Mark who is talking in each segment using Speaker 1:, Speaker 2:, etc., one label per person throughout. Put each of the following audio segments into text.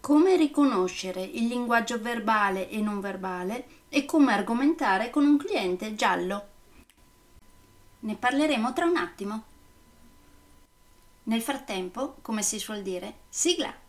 Speaker 1: come riconoscere il linguaggio verbale e non verbale e come argomentare con un cliente giallo. Ne parleremo tra un attimo. Nel frattempo, come si suol dire, sigla!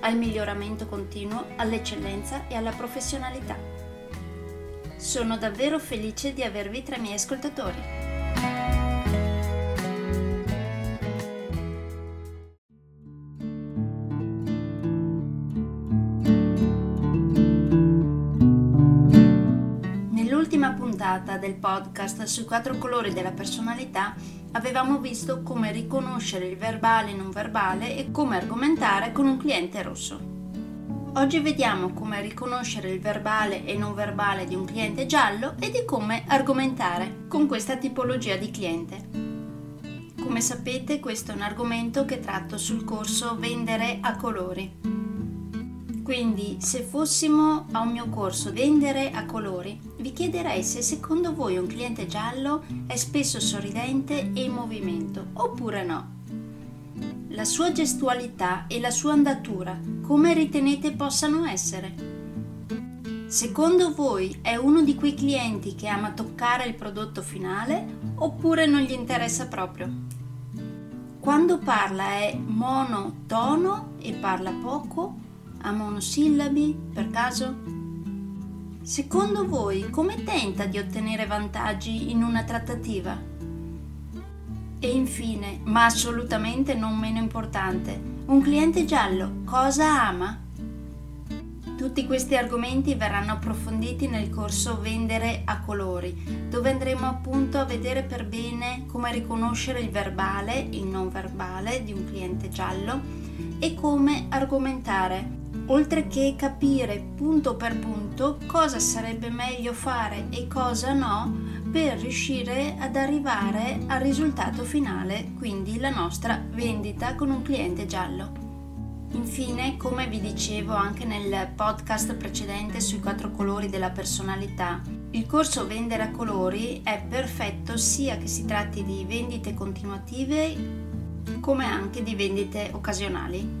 Speaker 1: al miglioramento continuo, all'eccellenza e alla professionalità. Sono davvero felice di avervi tra i miei ascoltatori. Puntata del podcast sui quattro colori della personalità avevamo visto come riconoscere il verbale e non verbale e come argomentare con un cliente rosso. Oggi vediamo come riconoscere il verbale e non verbale di un cliente giallo e di come argomentare con questa tipologia di cliente. Come sapete questo è un argomento che tratto sul corso Vendere a colori quindi, se fossimo a un mio corso vendere a colori, vi chiederei se secondo voi un cliente giallo è spesso sorridente e in movimento, oppure no. La sua gestualità e la sua andatura, come ritenete possano essere? Secondo voi è uno di quei clienti che ama toccare il prodotto finale oppure non gli interessa proprio? Quando parla è monotono e parla poco a monosillabi, per caso? Secondo voi, come tenta di ottenere vantaggi in una trattativa? E infine, ma assolutamente non meno importante, un cliente giallo cosa ama? Tutti questi argomenti verranno approfonditi nel corso Vendere a colori, dove andremo appunto a vedere per bene come riconoscere il verbale, il non verbale di un cliente giallo e come argomentare oltre che capire punto per punto cosa sarebbe meglio fare e cosa no per riuscire ad arrivare al risultato finale, quindi la nostra vendita con un cliente giallo. Infine, come vi dicevo anche nel podcast precedente sui quattro colori della personalità, il corso Vendere a colori è perfetto sia che si tratti di vendite continuative come anche di vendite occasionali.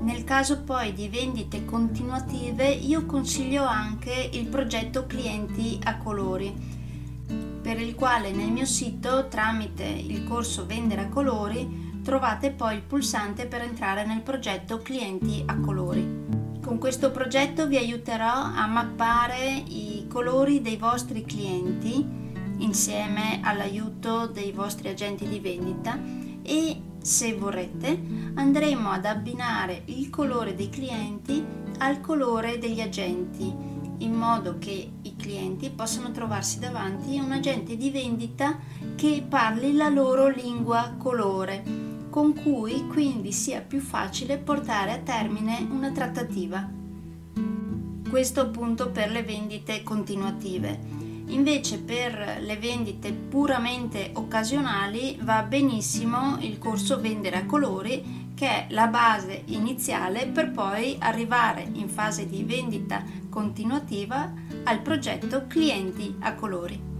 Speaker 1: Nel caso poi di vendite continuative io consiglio anche il progetto clienti a colori per il quale nel mio sito tramite il corso vendere a colori trovate poi il pulsante per entrare nel progetto clienti a colori. Con questo progetto vi aiuterò a mappare i colori dei vostri clienti insieme all'aiuto dei vostri agenti di vendita e se vorrete, andremo ad abbinare il colore dei clienti al colore degli agenti, in modo che i clienti possano trovarsi davanti a un agente di vendita che parli la loro lingua colore, con cui quindi sia più facile portare a termine una trattativa. Questo appunto per le vendite continuative. Invece per le vendite puramente occasionali va benissimo il corso Vendere a colori che è la base iniziale per poi arrivare in fase di vendita continuativa al progetto Clienti a colori.